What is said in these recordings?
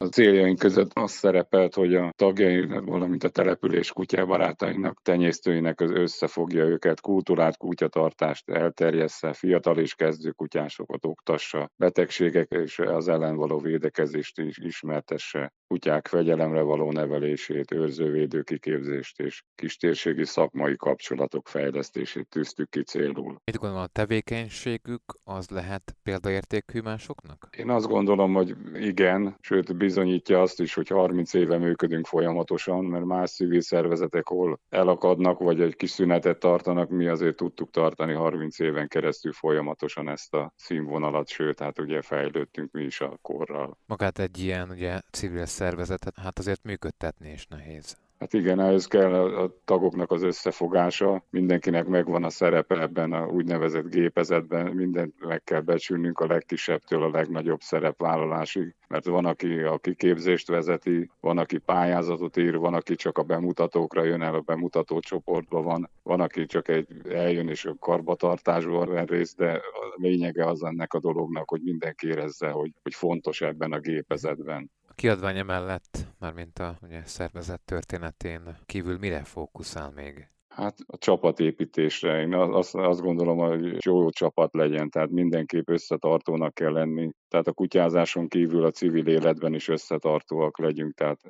A céljaink között az szerepelt, hogy a tagjainak, valamint a település kutyábarátainak, tenyésztőinek az összefogja őket, kultúrát, kutyatartást elterjessze, fiatal és kezdő kutyásokat oktassa, betegségek és az ellen való védekezést is ismertesse, kutyák fegyelemre való nevelését, őrzővédő kiképzést és kistérségi szakmai kapcsolatok fejlesztését tűztük ki célul. Mit gondol, a tevékenységük az lehet példaértékű másoknak? Én azt gondolom, hogy igen, sőt bizonyítja azt is, hogy 30 éve működünk folyamatosan, mert más civil szervezetek hol elakadnak, vagy egy kis szünetet tartanak, mi azért tudtuk tartani 30 éven keresztül folyamatosan ezt a színvonalat, sőt, hát ugye fejlődtünk mi is a korral. Magát egy ilyen ugye civil szervezetet, hát azért működtetni is nehéz. Hát igen, ehhez kell a tagoknak az összefogása, mindenkinek megvan a szerepe ebben a úgynevezett gépezetben, mindent meg kell becsülnünk a legkisebbtől a legnagyobb szerepvállalásig, mert van, aki a kiképzést vezeti, van, aki pályázatot ír, van, aki csak a bemutatókra jön el, a bemutató csoportban van, van, aki csak egy eljön és a karbatartásban vesz részt, de a lényege az ennek a dolognak, hogy mindenki érezze, hogy, hogy fontos ebben a gépezetben kiadványa mellett, mármint a ugye, szervezet történetén kívül mire fókuszál még? Hát a csapatépítésre. Én azt, azt gondolom, hogy jó csapat legyen, tehát mindenképp összetartónak kell lenni. Tehát a kutyázáson kívül a civil életben is összetartóak legyünk, tehát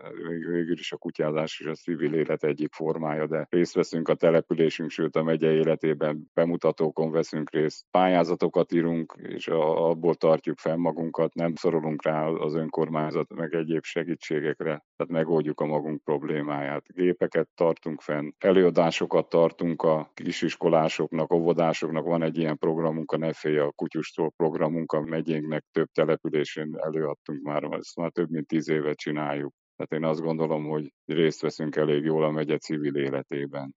végül is a kutyázás is a civil élet egyik formája, de részt veszünk a településünk, sőt a megye életében, bemutatókon veszünk részt, pályázatokat írunk, és abból tartjuk fenn magunkat, nem szorulunk rá az önkormányzat, meg egyéb segítségekre, tehát megoldjuk a magunk problémáját. Gépeket tartunk fenn, előadásokat tartunk a kisiskolásoknak, óvodásoknak, van egy ilyen programunk, a Nefé, a kutyustól programunk a megyénknek több településén előadtunk már, ezt már több mint tíz évet csináljuk. Tehát én azt gondolom, hogy részt veszünk elég jól a megye civil életében.